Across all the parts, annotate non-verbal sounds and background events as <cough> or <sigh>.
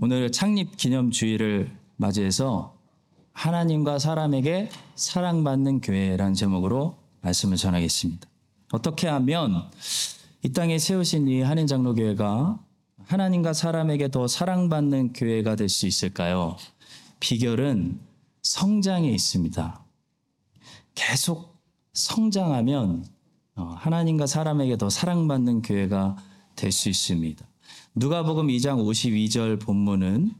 오늘 창립 기념 주일을 맞이해서 하나님과 사람에게 사랑받는 교회라는 제목으로 말씀을 전하겠습니다. 어떻게 하면 이 땅에 세우신 이 한인 장로교회가 하나님과 사람에게 더 사랑받는 교회가 될 수 있을까요? 비결은 성장에 있습니다. 계속 성장하면 어, 하나님과 사람에게 더 사랑받는 교회가 될 수 있습니다. 누가복음 2장 52절 본문은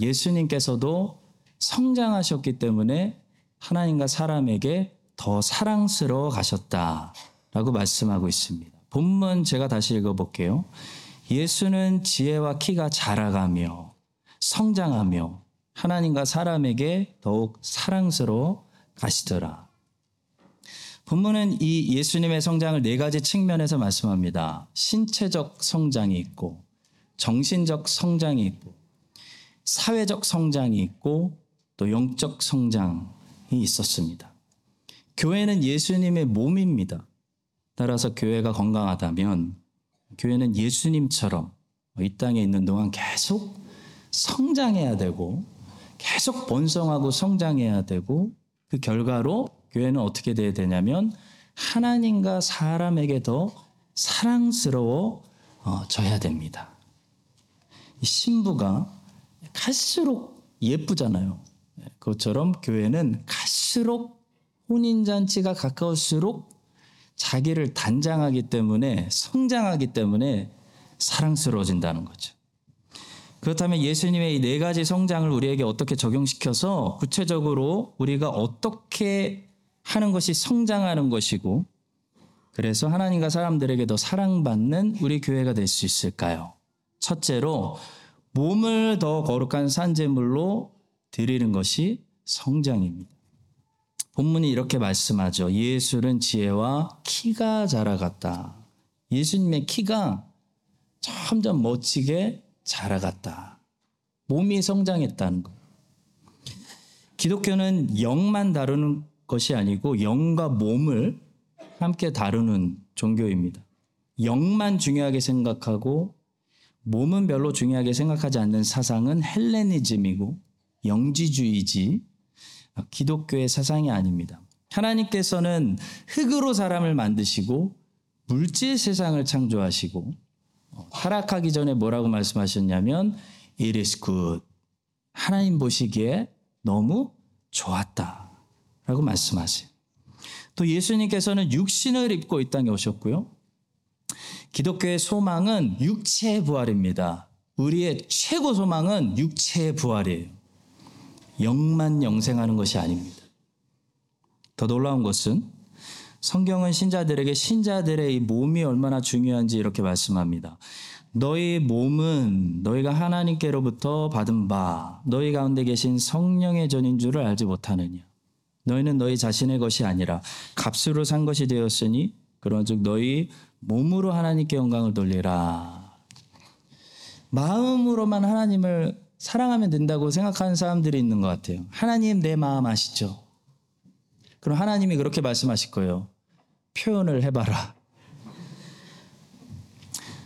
예수님께서도 성장하셨기 때문에 하나님과 사람에게 더 사랑스러워 가셨다 라고 말씀하고 있습니다. 본문 제가 다시 읽어볼게요. 예수는 지혜와 키가 자라가며 성장하며 하나님과 사람에게 더욱 사랑스러워 가시더라. 본문은 이 예수님의 성장을 네 가지 측면에서 말씀합니다. 신체적 성장이 있고, 정신적 성장이 있고, 사회적 성장이 있고, 또 영적 성장이 있었습니다. 교회는 예수님의 몸입니다. 따라서 교회가 건강하다면 교회는 예수님처럼 이 땅에 있는 동안 계속 성장해야 되고 계속 번성하고 성장해야 되고 그 결과로 교회는 어떻게 돼야 되냐면 하나님과 사람에게 더 사랑스러워져야 됩니다. 신부가 갈수록 예쁘잖아요. 그것처럼 교회는 갈수록 혼인잔치가 가까울수록 자기를 단장하기 때문에 성장하기 때문에 사랑스러워진다는 거죠. 그렇다면 예수님의 이 네 가지 성장을 우리에게 어떻게 적용시켜서 구체적으로 우리가 어떻게 하는 것이 성장하는 것이고 그래서 하나님과 사람들에게 더 사랑받는 우리 교회가 될 수 있을까요? 첫째로 몸을 더 거룩한 산재물로 드리는 것이 성장입니다. 본문이 이렇게 말씀하죠. 예술은 지혜와 키가 자라갔다. 예수님의 키가 점점 멋지게 자라갔다. 몸이 성장했다는 것. 기독교는 영만 다루는 것이 아니고 영과 몸을 함께 다루는 종교입니다. 영만 중요하게 생각하고 몸은 별로 중요하게 생각하지 않는 사상은 헬레니즘이고 영지주의지 기독교의 사상이 아닙니다. 하나님께서는 흙으로 사람을 만드시고 물질 세상을 창조하시고 어, 타락하기 전에 뭐라고 말씀하셨냐면 it is good. 하나님 보시기에 너무 좋았다. 라고 말씀하세요. 또 예수님께서는 육신을 입고 이 땅에 오셨고요. 기독교의 소망은 육체의 부활입니다. 우리의 최고 소망은 육체의 부활이에요. 영만 영생하는 것이 아닙니다. 더 놀라운 것은 성경은 신자들에게 신자들의 이 몸이 얼마나 중요한지 이렇게 말씀합니다. 너희 몸은 너희가 하나님께로부터 받은 바 너희 가운데 계신 성령의 전인 줄을 알지 못하느냐. 너희는 너희 자신의 것이 아니라 값으로 산 것이 되었으니 그런즉 너희 몸으로 하나님께 영광을 돌리라. 마음으로만 하나님을 사랑하면 된다고 생각하는 사람들이 있는 것 같아요. 하나님 내 마음 아시죠? 그럼 하나님이 그렇게 말씀하실 거예요. 표현을 해봐라.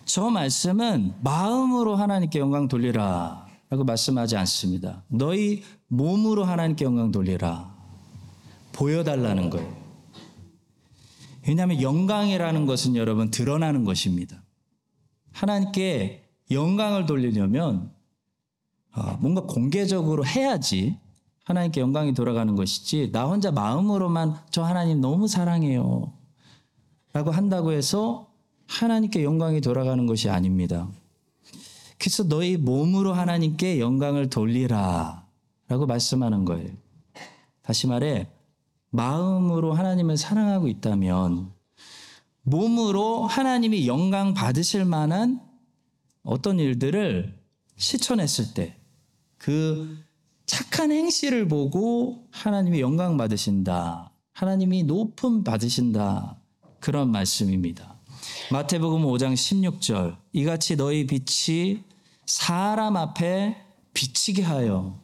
저 말씀은 마음으로 하나님께 영광 돌리라. 라고 말씀하지 않습니다. 너희 몸으로 하나님께 영광 돌리라. 보여달라는 거예요. 왜냐하면 영광이라는 것은 여러분 드러나는 것입니다. 하나님께 영광을 돌리려면 어, 뭔가 공개적으로 해야지 하나님께 영광이 돌아가는 것이지 나 혼자 마음으로만 저 하나님 너무 사랑해요 라고 한다고 해서 하나님께 영광이 돌아가는 것이 아닙니다. 그래서 너희 몸으로 하나님께 영광을 돌리라 라고 말씀하는 거예요. 다시 말해 마음으로 하나님을 사랑하고 있다면 몸으로 하나님이 영광 받으실 만한 어떤 일들을 실천했을 때 그 착한 행실을 보고 하나님이 영광 받으신다. 하나님이 높음 받으신다. 그런 말씀입니다. 마태복음 5장 16절 이같이 너희 빛이 사람 앞에 비치게 하여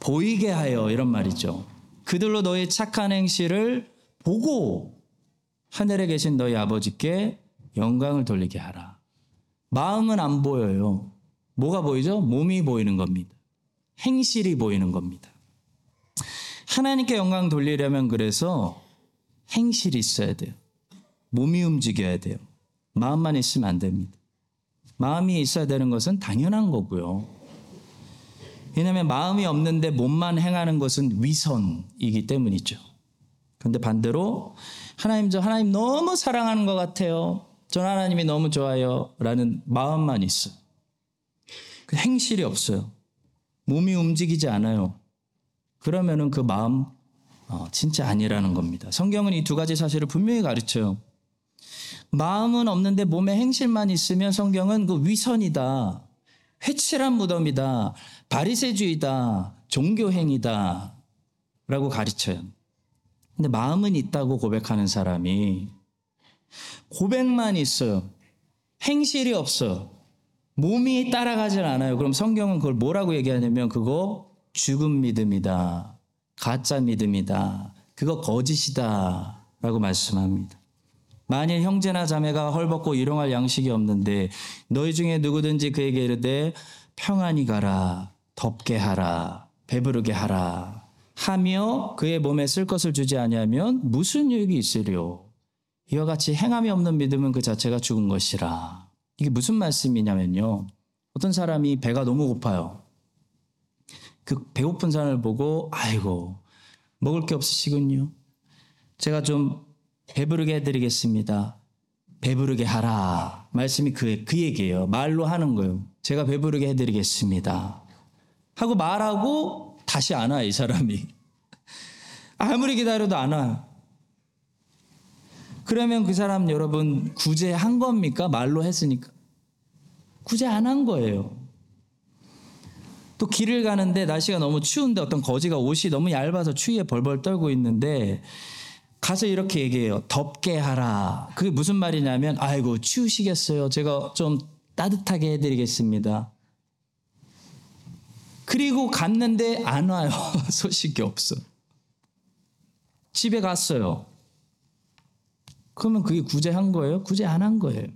보이게 하여 이런 말이죠. 그들로 너희 착한 행실을 보고 하늘에 계신 너희 아버지께 영광을 돌리게 하라. 마음은 안 보여요. 뭐가 보이죠? 몸이 보이는 겁니다. 행실이 보이는 겁니다. 하나님께 영광 돌리려면 그래서 행실이 있어야 돼요. 몸이 움직여야 돼요. 마음만 있으면 안 됩니다. 마음이 있어야 되는 것은 당연한 거고요. 왜냐하면 마음이 없는데 몸만 행하는 것은 위선이기 때문이죠. 그런데 반대로 하나님 저 하나님 너무 사랑하는 것 같아요. 전 하나님이 너무 좋아요. 라는 마음만 있어. 그 행실이 없어요. 몸이 움직이지 않아요. 그러면은 그 마음 어, 진짜 아니라는 겁니다. 성경은 이 두 가지 사실을 분명히 가르쳐요. 마음은 없는데 몸에 행실만 있으면 성경은 그 위선이다. 회칠한 무덤이다. 바리새주의다. 종교행위다. 라고 가르쳐요. 근데 마음은 있다고 고백하는 사람이 고백만 있어요. 행실이 없어요. 몸이 따라가질 않아요. 그럼 성경은 그걸 뭐라고 얘기하냐면 그거 죽은 믿음이다. 가짜 믿음이다. 그거 거짓이다. 라고 말씀합니다. 만일 형제나 자매가 헐벗고 일용할 양식이 없는데 너희 중에 누구든지 그에게 이르되 평안히 가라 덥게 하라 배부르게 하라 하며 그의 몸에 쓸 것을 주지 아니하면 무슨 유익이 있으리요 이와 같이 행함이 없는 믿음은 그 자체가 죽은 것이라. 이게 무슨 말씀이냐면요. 어떤 사람이 배가 너무 고파요. 그 배고픈 사람을 보고 아이고 먹을 게 없으시군요. 제가 좀 배부르게 해드리겠습니다. 배부르게 하라. 말씀이 그, 그 얘기예요. 말로 하는 거예요. 제가 배부르게 해드리겠습니다. 하고 말하고 다시 안 와, 이 사람이. <laughs> 아무리 기다려도 안 와요. 그러면 그 사람 여러분 구제한 겁니까? 말로 했으니까. 구제 안 한 거예요. 또 길을 가는데 날씨가 너무 추운데 어떤 거지가 옷이 너무 얇아서 추위에 벌벌 떨고 있는데 가서 이렇게 얘기해요. 덥게 하라. 그게 무슨 말이냐면, 아이고, 추우시겠어요. 제가 좀 따뜻하게 해드리겠습니다. 그리고 갔는데 안 와요. <laughs> 소식이 없어. 집에 갔어요. 그러면 그게 구제한 거예요? 구제 안 한 거예요.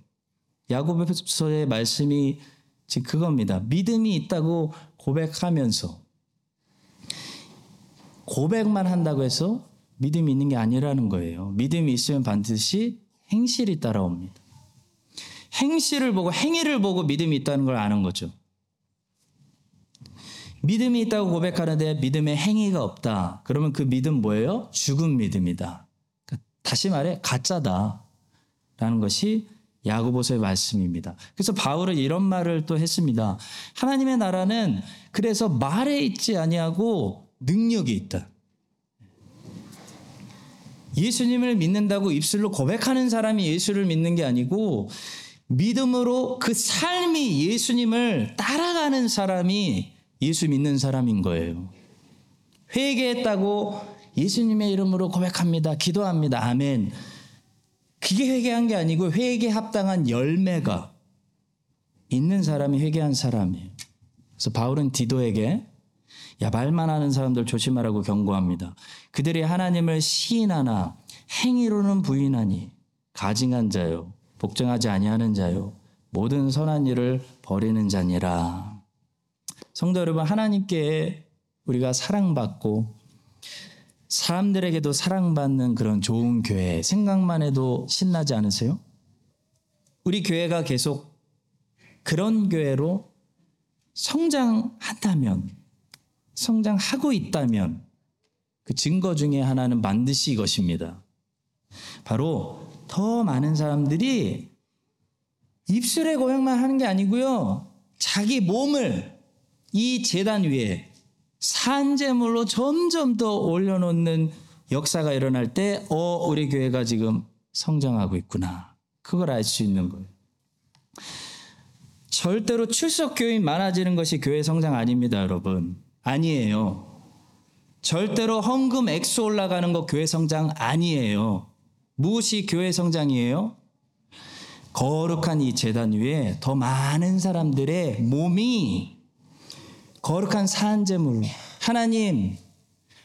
야고보서의 말씀이 지금 그겁니다. 믿음이 있다고 고백하면서 고백만 한다고 해서 믿음이 있는 게 아니라는 거예요. 믿음이 있으면 반드시 행실이 따라옵니다. 행실을 보고 행위를 보고 믿음이 있다는 걸 아는 거죠. 믿음이 있다고 고백하는데 믿음의 행위가 없다. 그러면 그 믿음 뭐예요? 죽은 믿음이다. 그러니까 다시 말해 가짜다. 라는 것이 야고보서의 말씀입니다. 그래서 바울은 이런 말을 또 했습니다. 하나님의 나라는 그래서 말에 있지 아니하고 능력이 있다. 예수님을 믿는다고 입술로 고백하는 사람이 예수를 믿는 게 아니고 믿음으로 그 삶이 예수님을 따라가는 사람이 예수 믿는 사람인 거예요. 회개했다고 예수님의 이름으로 고백합니다. 기도합니다. 아멘. 그게 회개한 게 아니고 회개 합당한 열매가 있는 사람이 회개한 사람이에요. 그래서 바울은 디도에게 야 말만 하는 사람들 조심하라고 경고합니다. 그들이 하나님을 시인하나 행위로는 부인하니 가증한 자요 복종하지 아니하는 자요 모든 선한 일을 버리는 자니라. 성도 여러분 하나님께 우리가 사랑받고 사람들에게도 사랑받는 그런 좋은 교회 생각만 해도 신나지 않으세요? 우리 교회가 계속 그런 교회로 성장한다면 성장하고 있다면 그 증거 중에 하나는 반드시 이것입니다. 바로 더 많은 사람들이 입술의 고백만 하는 게 아니고요. 자기 몸을 이 재단 위에 산재물로 점점 더 올려놓는 역사가 일어날 때, 어, 우리 교회가 지금 성장하고 있구나. 그걸 알 수 있는 거예요. 절대로 출석 교인 많아지는 것이 교회 성장 아닙니다, 여러분. 아니에요. 절대로 헌금 액수 올라가는 거 교회 성장 아니에요. 무엇이 교회 성장이에요? 거룩한 이 재단 위에 더 많은 사람들의 몸이 거룩한 산재물 하나님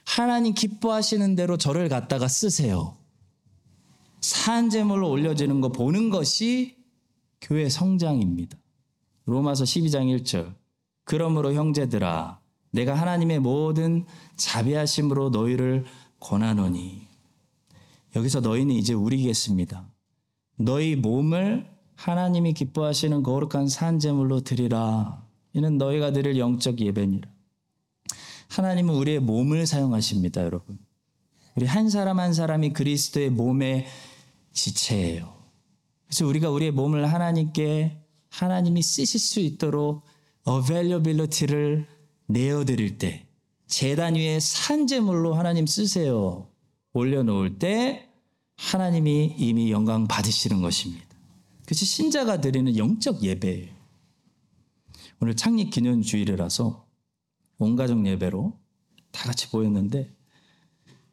하나님 기뻐하시는 대로 저를 갖다가 쓰세요. 산재물로 올려지는 거 보는 것이 교회 성장입니다. 로마서 12장 1절. 그러므로 형제들아 내가 하나님의 모든 자비하심으로 너희를 권하노니 여기서 너희는 이제 우리겠습니다. 너희 몸을 하나님이 기뻐하시는 거룩한 산 제물로 드리라. 이는 너희가 드릴 영적 예배니라. 하나님은 우리의 몸을 사용하십니다, 여러분. 우리 한 사람 한 사람이 그리스도의 몸의 지체예요. 그래서 우리가 우리의 몸을 하나님께 하나님이 쓰실 수 있도록 availability를 내어드릴 때 재단 위에 산재물로 하나님 쓰세요. 올려놓을 때 하나님이 이미 영광 받으시는 것입니다. 그것이 신자가 드리는 영적 예배예요. 오늘 창립 기념 주일이라서 온 가족 예배로 다 같이 모였는데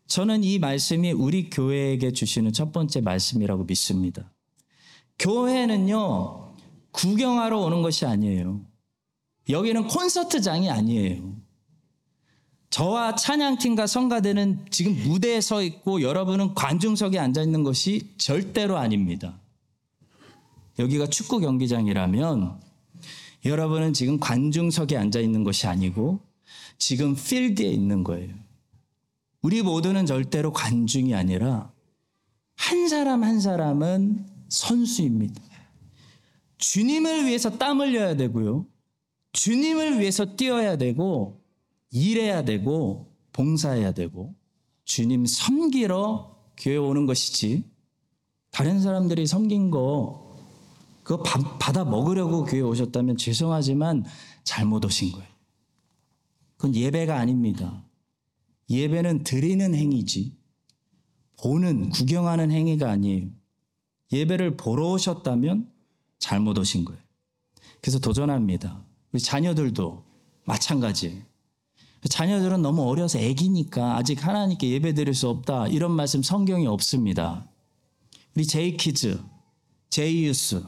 저는 이 말씀이 우리 교회에게 주시는 첫 번째 말씀이라고 믿습니다. 교회는요, 구경하러 오는 것이 아니에요. 여기는 콘서트장이 아니에요. 저와 찬양팀과 성가대는 지금 무대에 서 있고 여러분은 관중석에 앉아 있는 것이 절대로 아닙니다. 여기가 축구 경기장이라면 여러분은 지금 관중석에 앉아 있는 것이 아니고 지금 필드에 있는 거예요. 우리 모두는 절대로 관중이 아니라 한 사람 한 사람은 선수입니다. 주님을 위해서 땀 흘려야 되고요. 주님을 위해서 뛰어야 되고 일해야 되고 봉사해야 되고 주님 섬기러 교회 오는 것이지 다른 사람들이 섬긴 거 그거 밥 받아 먹으려고 교회 오셨다면 죄송하지만 잘못 오신 거예요. 그건 예배가 아닙니다. 예배는 드리는 행위지 보는 구경하는 행위가 아니에요. 예배를 보러 오셨다면 잘못 오신 거예요. 그래서 도전합니다. 자녀들도 마찬가지예요. 자녀들은 너무 어려서 애기니까 아직 하나님께 예배 드릴 수 없다. 이런 말씀 성경에 없습니다. 우리 제이키즈, 제이유스,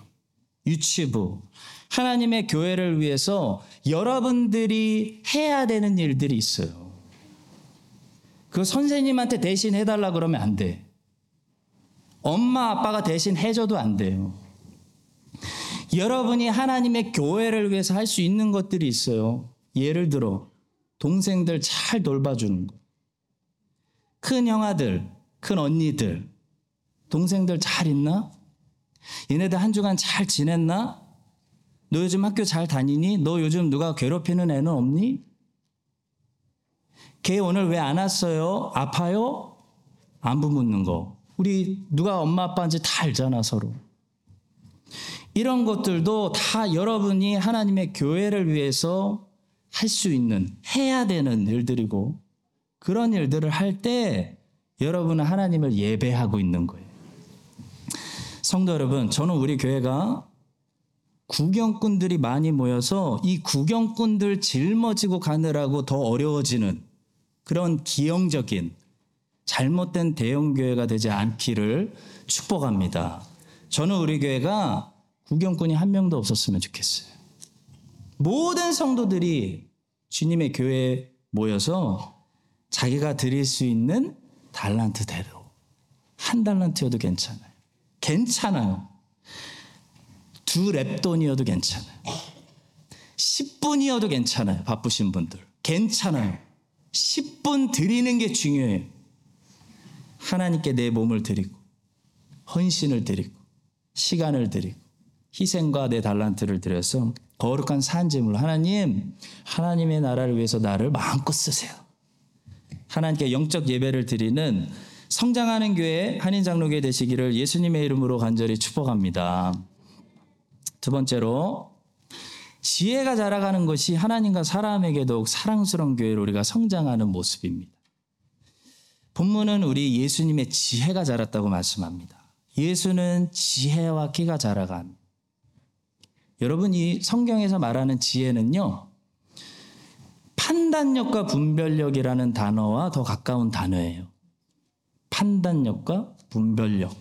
유치부, 하나님의 교회를 위해서 여러분들이 해야 되는 일들이 있어요. 그 선생님한테 대신 해달라 그러면 안 돼. 엄마, 아빠가 대신 해줘도 안 돼요. 여러분이 하나님의 교회를 위해서 할 수 있는 것들이 있어요. 예를 들어, 동생들 잘 돌봐주는 거. 큰 형아들, 큰 언니들, 동생들 잘 있나? 얘네들 한 주간 잘 지냈나? 너 요즘 학교 잘 다니니? 너 요즘 누가 괴롭히는 애는 없니? 걔 오늘 왜 안 왔어요? 아파요? 안부 묻는 거. 우리 누가 엄마 아빠인지 다 알잖아, 서로. 이런 것들도 다 여러분이 하나님의 교회를 위해서 할 수 있는, 해야 되는 일들이고, 그런 일들을 할 때 여러분은 하나님을 예배하고 있는 거예요. 성도 여러분, 저는 우리 교회가 구경꾼들이 많이 모여서 이 구경꾼들 짊어지고 가느라고 더 어려워지는 그런 기형적인 잘못된 대형교회가 되지 않기를 축복합니다. 저는 우리 교회가 구경꾼이 한 명도 없었으면 좋겠어요. 모든 성도들이 주님의 교회에 모여서 자기가 드릴 수 있는 달란트대로 한 달란트여도 괜찮아요. 괜찮아요. 두 랩돈이어도 괜찮아요. 10분이어도 괜찮아요. 바쁘신 분들. 괜찮아요. 10분 드리는 게 중요해요. 하나님께 내 몸을 드리고, 헌신을 드리고, 시간을 드리고, 희생과 내 달란트를 드려서 거룩한 산재물 하나님, 하나님의 나라를 위해서 나를 마음껏 쓰세요. 하나님께 영적 예배를 드리는 성장하는 교회 한인 장로교회 되시기를 예수님의 이름으로 간절히 축복합니다. 두 번째로 지혜가 자라가는 것이 하나님과 사람에게 더욱 사랑스러운 교회로 우리가 성장하는 모습입니다. 본문은 우리 예수님의 지혜가 자랐다고 말씀합니다. 예수는 지혜와 키가 자라간. 여러분 이 성경에서 말하는 지혜는요. 판단력과 분별력이라는 단어와 더 가까운 단어예요. 판단력과 분별력.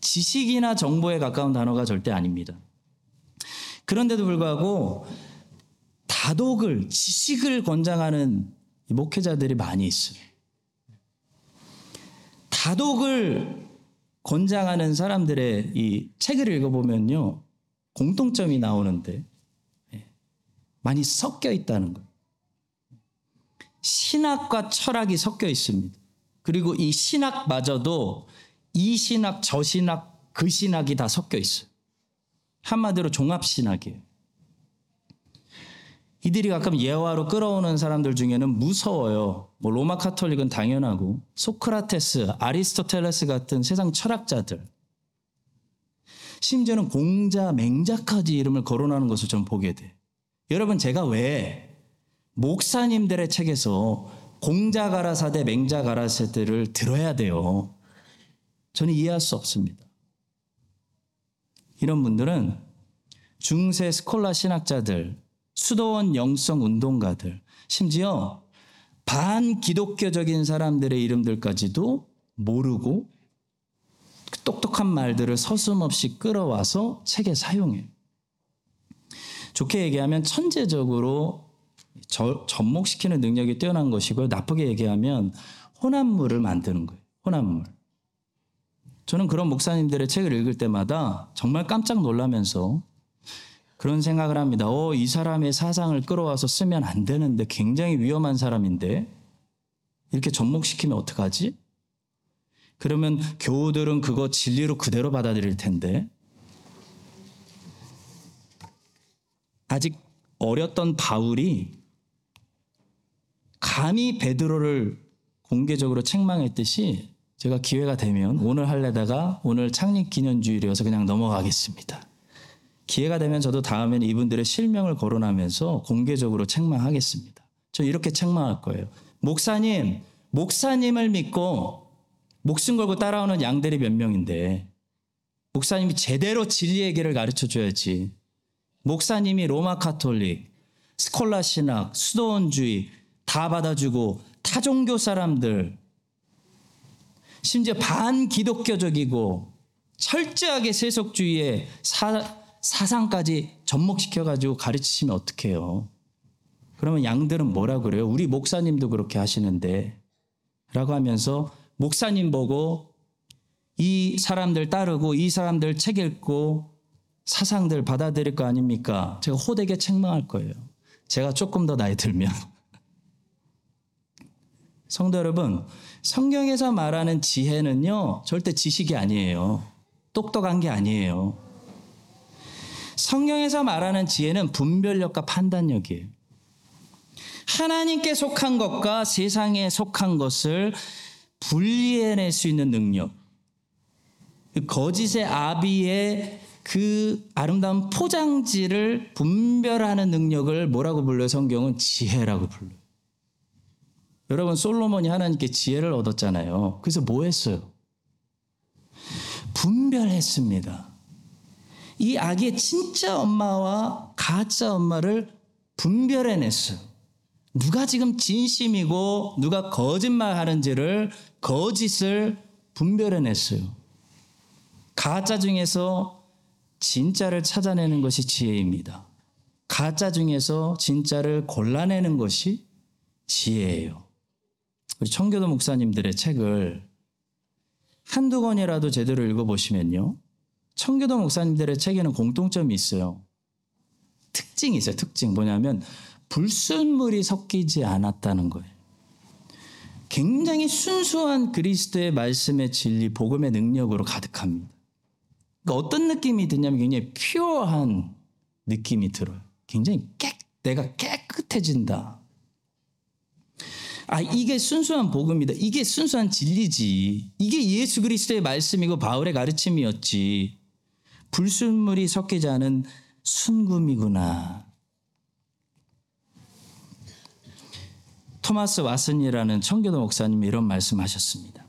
지식이나 정보에 가까운 단어가 절대 아닙니다. 그런데도 불구하고 다독을, 지식을 권장하는 목회자들이 많이 있어요. 다독을 권장하는 사람들의 이 책을 읽어보면요. 공통점이 나오는데 예, 많이 섞여 있다는 거예요. 신학과 철학이 섞여 있습니다. 그리고 이 신학마저도 이 신학, 저 신학, 그 신학이 다 섞여 있어요. 한마디로 종합신학이에요. 이들이 가끔 예화로 끌어오는 사람들 중에는 무서워요. 뭐 로마 카톨릭은 당연하고 소크라테스, 아리스토텔레스 같은 세상 철학자들. 심지어는 공자, 맹자까지 이름을 거론하는 것을 좀 보게 돼. 여러분 제가 왜 목사님들의 책에서 공자 가라사대, 맹자 가라사대를 들어야 돼요. 저는 이해할 수 없습니다. 이런 분들은 중세 스콜라 신학자들, 수도원 영성 운동가들, 심지어 반 기독교적인 사람들의 이름들까지도 모르고 똑똑한 말들을 서슴없이 끌어와서 책에 사용해요. 좋게 얘기하면 천재적으로 저, 접목시키는 능력이 뛰어난 것이고요. 나쁘게 얘기하면 혼합물을 만드는 거예요. 혼합물. 저는 그런 목사님들의 책을 읽을 때마다 정말 깜짝 놀라면서 그런 생각을 합니다. 어, 이 사람의 사상을 끌어와서 쓰면 안 되는데 굉장히 위험한 사람인데 이렇게 접목시키면 어떡하지? 그러면 교우들은 그거 진리로 그대로 받아들일 텐데 아직 어렸던 바울이 감히 베드로를 공개적으로 책망했듯이 제가 기회가 되면 오늘 할래다가 오늘 창립 기념주일이어서 그냥 넘어가겠습니다. 기회가 되면 저도 다음에는 이분들의 실명을 거론하면서 공개적으로 책망하겠습니다. 저 이렇게 책망할 거예요. 목사님, 목사님을 믿고 목숨 걸고 따라오는 양들이 몇 명인데 목사님이 제대로 진리의 길을 가르쳐 줘야지. 목사님이 로마 카톨릭, 스콜라 신학, 수도원주의 다 받아주고 타종교 사람들 심지어 반기독교적이고 철저하게 세속주의의 사, 사상까지 접목시켜 가지고 가르치시면 어떡해요. 그러면 양들은 뭐라 그래요? 우리 목사님도 그렇게 하시는데 라고 하면서 목사님 보고 이 사람들 따르고 이 사람들 책 읽고 사상들 받아들일 거 아닙니까? 제가 호되게 책망할 거예요. 제가 조금 더 나이 들면. <laughs> 성도 여러분, 성경에서 말하는 지혜는요, 절대 지식이 아니에요. 똑똑한 게 아니에요. 성경에서 말하는 지혜는 분별력과 판단력이에요. 하나님께 속한 것과 세상에 속한 것을 분리해낼 수 있는 능력. 그 거짓의 아비의 그 아름다운 포장지를 분별하는 능력을 뭐라고 불러요? 성경은 지혜라고 불러요. 여러분 솔로몬이 하나님께 지혜를 얻었잖아요. 그래서 뭐 했어요? 분별했습니다. 이 아기의 진짜 엄마와 가짜 엄마를 분별해냈어요. 누가 지금 진심이고 누가 거짓말 하는지를 거짓을 분별해냈어요. 가짜 중에서 진짜를 찾아내는 것이 지혜입니다. 가짜 중에서 진짜를 골라내는 것이 지혜예요. 우리 청교도 목사님들의 책을 한두 권이라도 제대로 읽어보시면요. 청교도 목사님들의 책에는 공통점이 있어요. 특징이 있어요. 특징 뭐냐면 불순물이 섞이지 않았다는 거예요. 굉장히 순수한 그리스도의 말씀의 진리, 복음의 능력으로 가득합니다. 그러니까 어떤 느낌이 드냐면 굉장히 퓨어한 느낌이 들어요. 굉장히 깨, 내가 깨끗해진다. 아, 이게 순수한 복음이다. 이게 순수한 진리지. 이게 예수 그리스도의 말씀이고 바울의 가르침이었지. 불순물이 섞이지 않은 순금이구나. 토마스 왓슨이라는 청교도 목사님이 이런 말씀하셨습니다.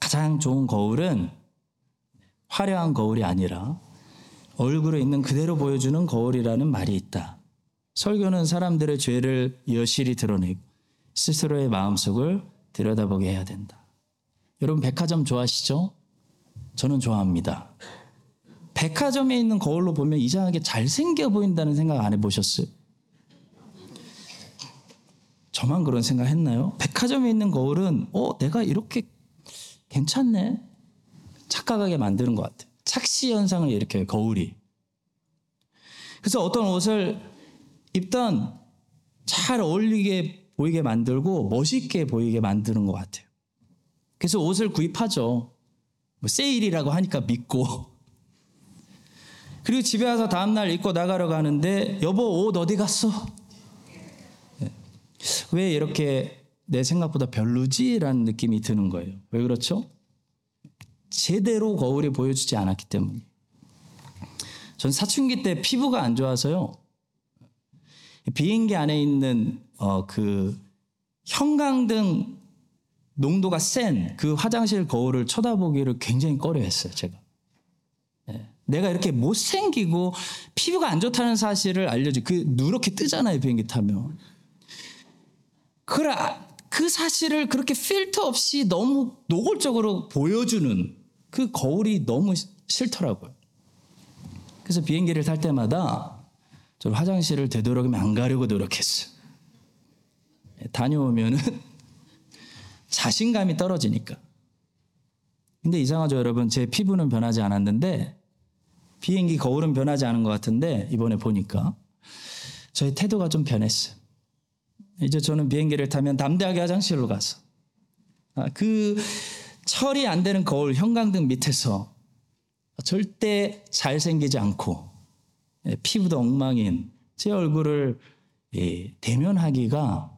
가장 좋은 거울은 화려한 거울이 아니라 얼굴에 있는 그대로 보여주는 거울이라는 말이 있다. 설교는 사람들의 죄를 여실히 드러내고 스스로의 마음속을 들여다보게 해야 된다. 여러분 백화점 좋아하시죠? 저는 좋아합니다. 백화점에 있는 거울로 보면 이상하게 잘생겨 보인다는 생각 안 해보셨어요? 저만 그런 생각 했나요? 백화점에 있는 거울은, 어, 내가 이렇게 괜찮네? 착각하게 만드는 것 같아요. 착시 현상을 일으켜요, 거울이. 그래서 어떤 옷을 입던 잘 어울리게 보이게 만들고 멋있게 보이게 만드는 것 같아요. 그래서 옷을 구입하죠. 뭐 세일이라고 하니까 믿고. 그리고 집에 와서 다음날 입고 나가러 가는데 여보 옷 어디 갔어? 네. 왜 이렇게 내 생각보다 별로지라는 느낌이 드는 거예요. 왜 그렇죠? 제대로 거울이 보여주지 않았기 때문에. 전 사춘기 때 피부가 안 좋아서요. 비행기 안에 있는 어, 그 형광등 농도가 센 그 화장실 거울을 쳐다보기를 굉장히 꺼려했어요. 제가. 예. 내가 이렇게 못생기고 피부가 안 좋다는 사실을 알려주. 그 누렇게 뜨잖아요 비행기 타면. 그래 그 사실을 그렇게 필터 없이 너무 노골적으로 보여주는 그 거울이 너무 싫더라고요. 그래서 비행기를 탈 때마다 저 화장실을 되도록이면 안 가려고 노력했어요. 다녀오면은 <laughs> 자신감이 떨어지니까. 근데 이상하죠, 여러분. 제 피부는 변하지 않았는데 비행기 거울은 변하지 않은 것 같은데 이번에 보니까 저의 태도가 좀 변했어요. 이제 저는 비행기를 타면 담대하게 화장실로 가서 아, 그 처리 안 되는 거울 형광등 밑에서 절대 잘생기지 않고 예, 피부도 엉망인 제 얼굴을 예, 대면하기가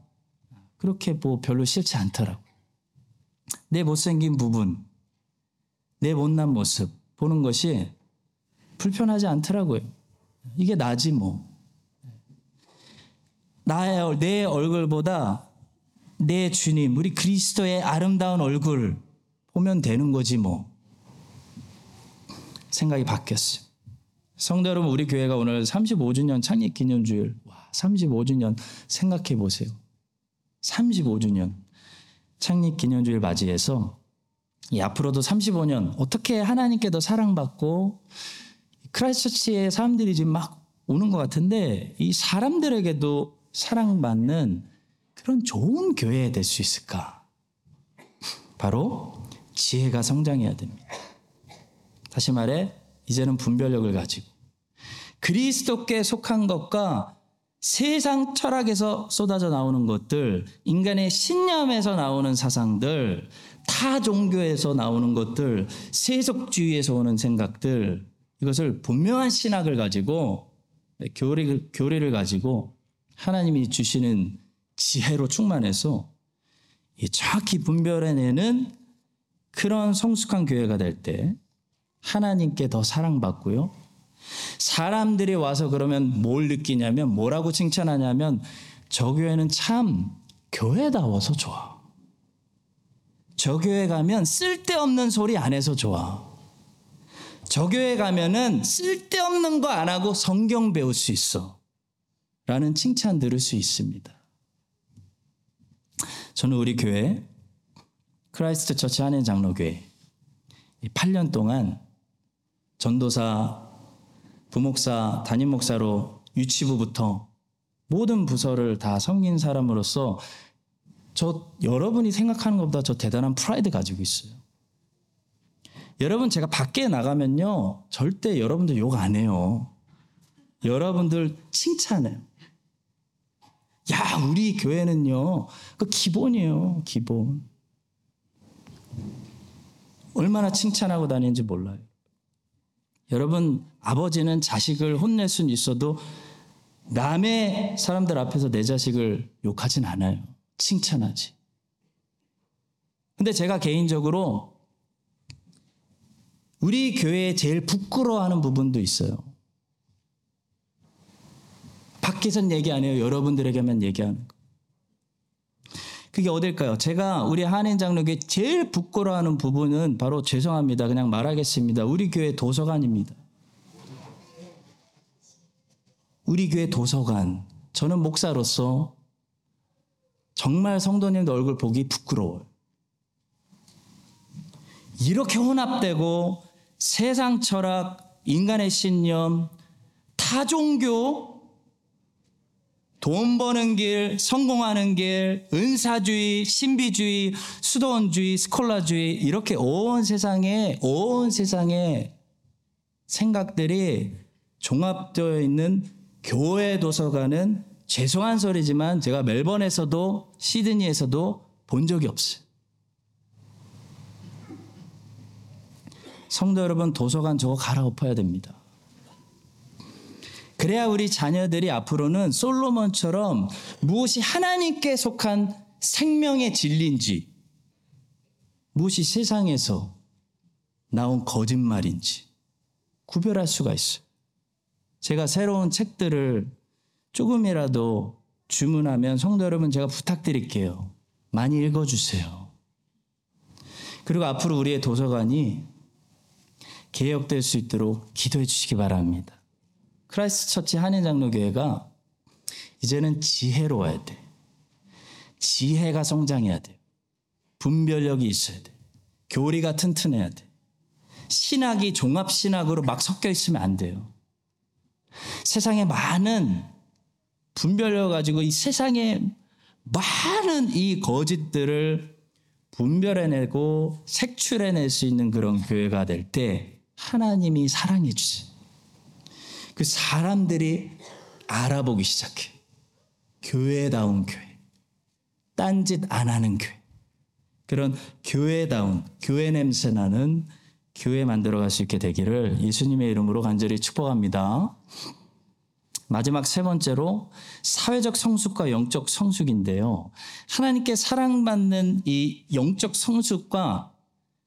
그렇게 뭐 별로 싫지 않더라고. 내 못생긴 부분, 내 못난 모습 보는 것이 불편하지 않더라고요. 이게 나지 뭐. 나의 내 얼굴보다 내 주님, 우리 그리스도의 아름다운 얼굴 보면 되는 거지 뭐. 생각이 바뀌었어요. 성도 여러분, 우리 교회가 오늘 35주년 창립 기념주일, 와, 35주년 생각해 보세요. 35주년 창립 기념주일 맞이해서 이 앞으로도 35년 어떻게 하나님께 더 사랑받고 크라이스처치에 사람들이 지금 막 오는 것 같은데 이 사람들에게도 사랑받는 그런 좋은 교회 될수 있을까? 바로 지혜가 성장해야 됩니다. 다시 말해 이제는 분별력을 가지고 그리스도께 속한 것과 세상 철학에서 쏟아져 나오는 것들, 인간의 신념에서 나오는 사상들, 타 종교에서 나오는 것들, 세속주의에서 오는 생각들, 이것을 분명한 신학을 가지고 교리를, 교리를 가지고 하나님이 주시는 지혜로 충만해서 정확히 분별해내는 그런 성숙한 교회가 될 때 하나님께 더 사랑받고요. 사람들이 와서 그러면 뭘 느끼냐면 뭐라고 칭찬하냐면 저 교회는 참 교회다워서 좋아. 저 교회 가면 쓸데없는 소리 안 해서 좋아. 저 교회 가면은 쓸데없는 거 안 하고 성경 배울 수 있어. 라는 칭찬 들을 수 있습니다. 저는 우리 교회 크라이스트 처치 한인 장로교회 8년 동안 전도사 부목사, 담임 목사로 유치부부터 모든 부서를 다 섬긴 사람으로서 저 여러분이 생각하는 것보다 저 대단한 프라이드 가지고 있어요. 여러분 제가 밖에 나가면요 절대 여러분들 욕 안 해요. 여러분들 칭찬해요. 야 우리 교회는요 그 기본이에요 기본. 얼마나 칭찬하고 다니는지 몰라요. 여러분, 아버지는 자식을 혼낼 수는 있어도 남의 사람들 앞에서 내 자식을 욕하진 않아요. 칭찬하지. 근데 제가 개인적으로 우리 교회에 제일 부끄러워하는 부분도 있어요. 밖에선 얘기 안 해요. 여러분들에게만 얘기하는 거. 그게 어딜까요? 제가 우리 한인 장로교회 제일 부끄러워하는 부분은 바로 죄송합니다. 그냥 말하겠습니다. 우리 교회 도서관입니다. 우리 교회 도서관. 저는 목사로서 정말 성도님들 얼굴 보기 부끄러워요. 이렇게 혼합되고 세상 철학, 인간의 신념, 타종교, 돈 버는 길, 성공하는 길, 은사주의, 신비주의, 수도원주의, 스콜라주의 이렇게 온 세상에 온 세상에 생각들이 종합되어 있는 교회 도서관은 죄송한 소리지만 제가 멜번에서도 시드니에서도 본 적이 없어요. 성도 여러분 도서관 저거 갈아엎어야 됩니다. 그래야 우리 자녀들이 앞으로는 솔로몬처럼 무엇이 하나님께 속한 생명의 진리인지 무엇이 세상에서 나온 거짓말인지 구별할 수가 있어요. 제가 새로운 책들을 조금이라도 주문하면 성도 여러분 제가 부탁드릴게요. 많이 읽어주세요. 그리고 앞으로 우리의 도서관이 개혁될 수 있도록 기도해 주시기 바랍니다. 크라이스트 처치 한인장로교회가 이제는 지혜로워야 돼. 지혜가 성장해야 돼. 분별력이 있어야 돼. 교리가 튼튼해야 돼. 신학이 종합신학으로 막 섞여 있으면 안 돼요. 세상에 많은 분별력 가지고 이 세상에 많은 이 거짓들을 분별해내고 색출해낼 수 있는 그런 교회가 될 때 하나님이 사랑해 주세요. 그 사람들이 알아보기 시작해. 교회다운 교회. 딴짓 안 하는 교회. 그런 교회다운, 교회 냄새 나는 교회 만들어 갈 수 있게 되기를 예수님의 이름으로 간절히 축복합니다. 마지막 세 번째로 사회적 성숙과 영적 성숙인데요. 하나님께 사랑받는 이 영적 성숙과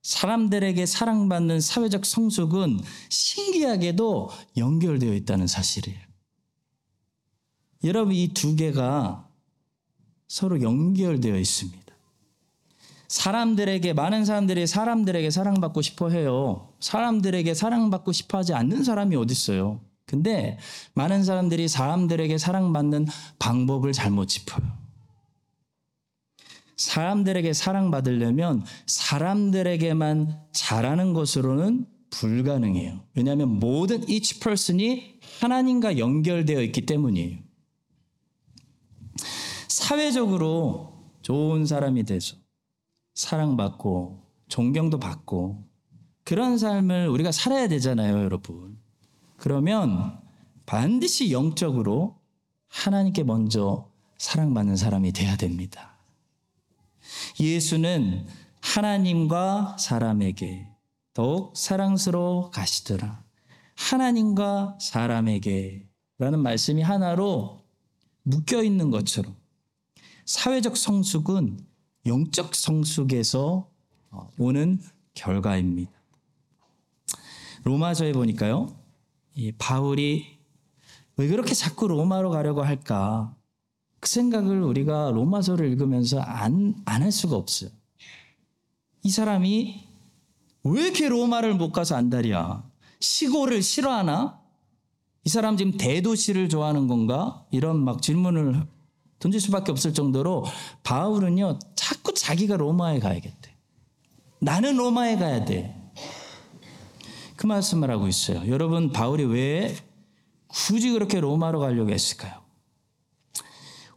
사람들에게 사랑받는 사회적 성숙은 신기하게도 연결되어 있다는 사실이에요. 여러분, 이 두 개가 서로 연결되어 있습니다. 사람들에게, 많은 사람들이 사람들에게 사랑받고 싶어 해요. 사람들에게 사랑받고 싶어 하지 않는 사람이 어딨어요. 근데 많은 사람들이 사람들에게 사랑받는 방법을 잘못 짚어요. 사람들에게 사랑받으려면 사람들에게만 잘하는 것으로는 불가능해요. 왜냐하면 모든 each person이 하나님과 연결되어 있기 때문이에요. 사회적으로 좋은 사람이 돼서 사랑받고 존경도 받고 그런 삶을 우리가 살아야 되잖아요, 여러분. 그러면 반드시 영적으로 하나님께 먼저 사랑받는 사람이 돼야 됩니다. 예수는 하나님과 사람에게 더욱 사랑스러워 가시더라. 하나님과 사람에게 라는 말씀이 하나로 묶여 있는 것처럼 사회적 성숙은 영적 성숙에서 오는 결과입니다. 로마서에 보니까요. 이 바울이 왜 그렇게 자꾸 로마로 가려고 할까? 그 생각을 우리가 로마서를 읽으면서 안, 안 할 수가 없어요. 이 사람이 왜 이렇게 로마를 못 가서 안달이야? 시골을 싫어하나? 이 사람 지금 대도시를 좋아하는 건가? 이런 막 질문을 던질 수밖에 없을 정도로 바울은요, 자꾸 자기가 로마에 가야겠대. 나는 로마에 가야 돼. 그 말씀을 하고 있어요. 여러분, 바울이 왜 굳이 그렇게 로마로 가려고 했을까요?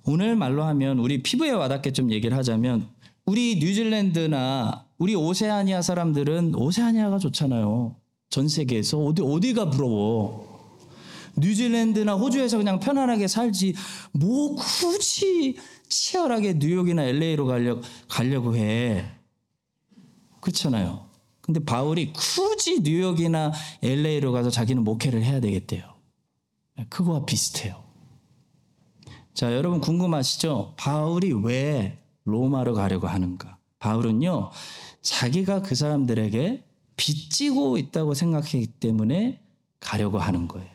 오늘 말로 하면 우리 피부에 와닿게 좀 얘기를 하자면 우리 뉴질랜드나 우리 오세아니아 사람들은 오세아니아가 좋잖아요. 전 세계에서 어디 어디가 부러워. 뉴질랜드나 호주에서 그냥 편안하게 살지 뭐 굳이 치열하게 뉴욕이나 LA로 가려, 가려고 해. 그렇잖아요. 근데 바울이 굳이 뉴욕이나 LA로 가서 자기는 목회를 해야 되겠대요. 그거와 비슷해요. 자, 여러분 궁금하시죠? 바울이 왜 로마로 가려고 하는가? 바울은요, 자기가 그 사람들에게 빚지고 있다고 생각했기 때문에 가려고 하는 거예요.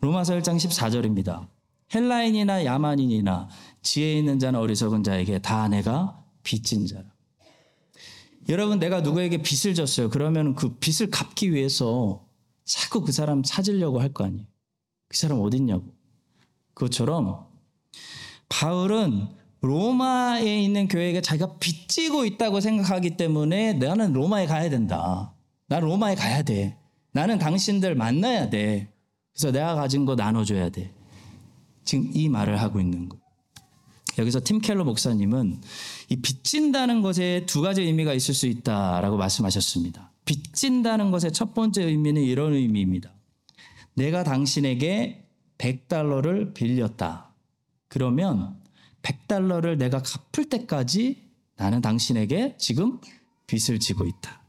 로마서 1장 14절입니다. 헬라인이나 야만인이나 지혜 있는 자나 어리석은 자에게 다 내가 빚진 자라. 여러분 내가 누구에게 빚을 졌어요. 그러면 그 빚을 갚기 위해서 자꾸 그 사람 찾으려고 할 거 아니에요. 그 사람 어딨냐고. 그것처럼 바울은 로마에 있는 교회가 자기가 빚지고 있다고 생각하기 때문에 나는 로마에 가야 된다. 나는 로마에 가야 돼. 나는 당신들 만나야 돼. 그래서 내가 가진 거 나눠줘야 돼. 지금 이 말을 하고 있는 거예요. 여기서 팀 켈러 목사님은 이 빚진다는 것에 두 가지 의미가 있을 수 있다라고 말씀하셨습니다. 빚진다는 것의 첫 번째 의미는 이런 의미입니다. 내가 당신에게 100달러를 빌렸다. 그러면 100달러를 내가 갚을 때까지 나는 당신에게 지금 빚을 지고 있다.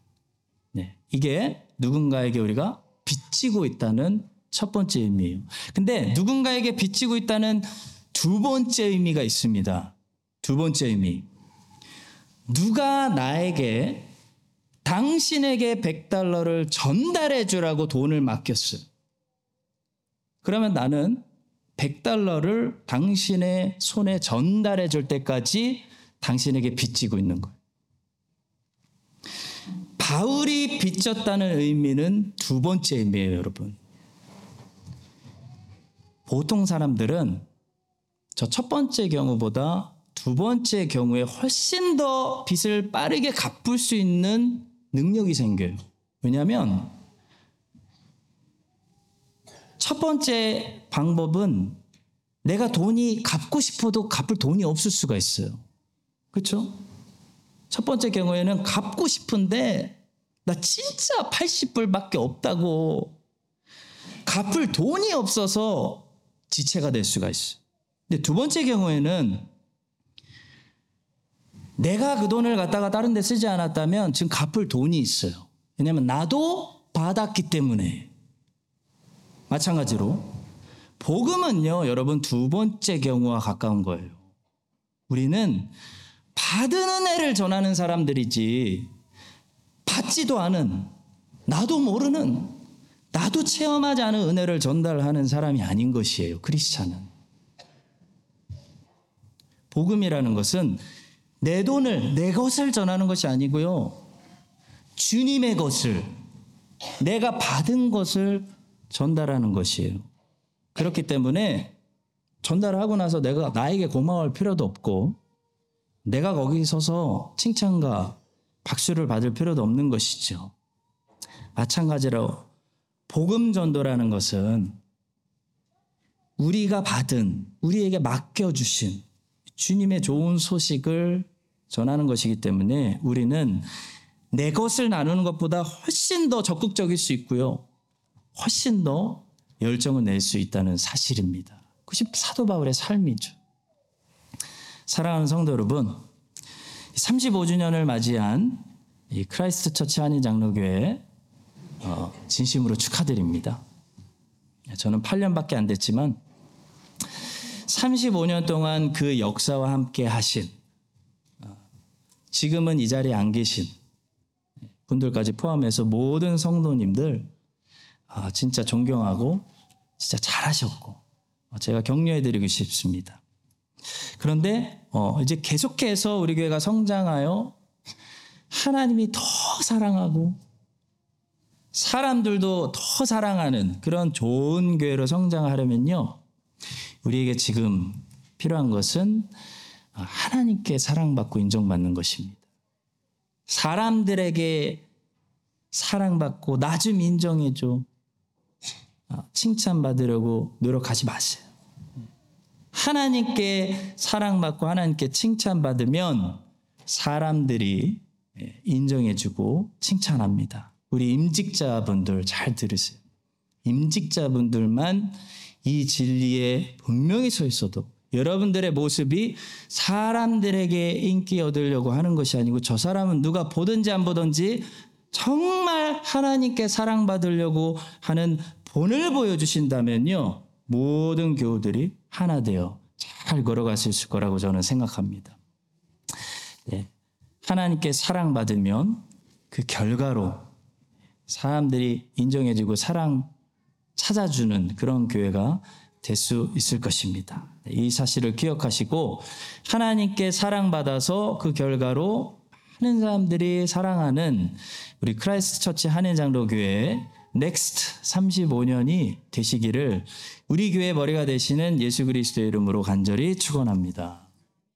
네. 이게 누군가에게 우리가 빚지고 있다는 첫 번째 의미예요. 근데 누군가에게 빚지고 있다는 두 번째 의미가 있습니다. 두 번째 의미. 누가 나에게 당신에게 100달러를 전달해 주라고 돈을 맡겼어요. 그러면 나는 100달러를 당신의 손에 전달해 줄 때까지 당신에게 빚지고 있는 거예요. 바울이 빚졌다는 의미는 두 번째 의미예요, 여러분. 보통 사람들은 저 첫 번째 경우보다 두 번째 경우에 훨씬 더 빚을 빠르게 갚을 수 있는 능력이 생겨요. 왜냐하면 첫 번째 방법은 내가 돈이 갚고 싶어도 갚을 돈이 없을 수가 있어요. 그렇죠? 첫 번째 경우에는 갚고 싶은데 나 진짜 80불밖에 없다고 갚을 돈이 없어서 지체가 될 수가 있어요. 근데 두 번째 경우에는 내가 그 돈을 갖다가 다른 데 쓰지 않았다면 지금 갚을 돈이 있어요. 왜냐하면 나도 받았기 때문에. 마찬가지로 복음은요, 여러분 두 번째 경우와 가까운 거예요. 우리는 받은 은혜를 전하는 사람들이지 받지도 않은 나도 모르는 나도 체험하지 않은 은혜를 전달하는 사람이 아닌 것이에요. 크리스찬은. 복음이라는 것은 내 돈을 내 것을 전하는 것이 아니고요. 주님의 것을 내가 받은 것을 전달하는 것이에요. 그렇기 때문에 전달하고 나서 내가 나에게 고마워할 필요도 없고 내가 거기 서서 칭찬과 박수를 받을 필요도 없는 것이죠. 마찬가지로 복음 전도라는 것은 우리가 받은 우리에게 맡겨 주신 주님의 좋은 소식을 전하는 것이기 때문에 우리는 내 것을 나누는 것보다 훨씬 더 적극적일 수 있고요. 훨씬 더 열정을 낼 수 있다는 사실입니다. 그것이 사도 바울의 삶이죠. 사랑하는 성도 여러분, 35주년을 맞이한 이 크라이스트 처치 한인 장로교회 어, 진심으로 축하드립니다. 저는 8년밖에 안 됐지만 35년 동안 그 역사와 함께 하신 어, 지금은 이 자리에 안 계신 분들까지 포함해서 모든 성도님들 아, 진짜 존경하고 진짜 잘하셨고 어, 제가 격려해드리고 싶습니다. 그런데 어, 이제 계속해서 우리 교회가 성장하여 하나님이 더 사랑하고 사람들도 더 사랑하는 그런 좋은 교회로 성장하려면요. 우리에게 지금 필요한 것은 하나님께 사랑받고 인정받는 것입니다. 사람들에게 사랑받고 나 좀 인정해줘. 칭찬받으려고 노력하지 마세요. 하나님께 사랑받고 하나님께 칭찬받으면 사람들이 인정해주고 칭찬합니다. 우리 임직자분들 잘 들으세요. 임직자분들만 이 진리에 분명히 서 있어도 여러분들의 모습이 사람들에게 인기 얻으려고 하는 것이 아니고 저 사람은 누가 보든지 안 보든지 정말 하나님께 사랑받으려고 하는 본을 보여주신다면요. 모든 교우들이 하나 되어 잘 걸어갈 수 있을 거라고 저는 생각합니다. 네. 하나님께 사랑받으면 그 결과로 사람들이 인정해주고 사랑 찾아주는 그런 교회가 될 수 있을 것입니다. 이 사실을 기억하시고 하나님께 사랑받아서 그 결과로 많은 사람들이 사랑하는 우리 크라이스트 처치 한인장로교회 next 35년이 되시기를 우리 교회 머리가 되시는 예수 그리스도의 이름으로 간절히 축원합니다.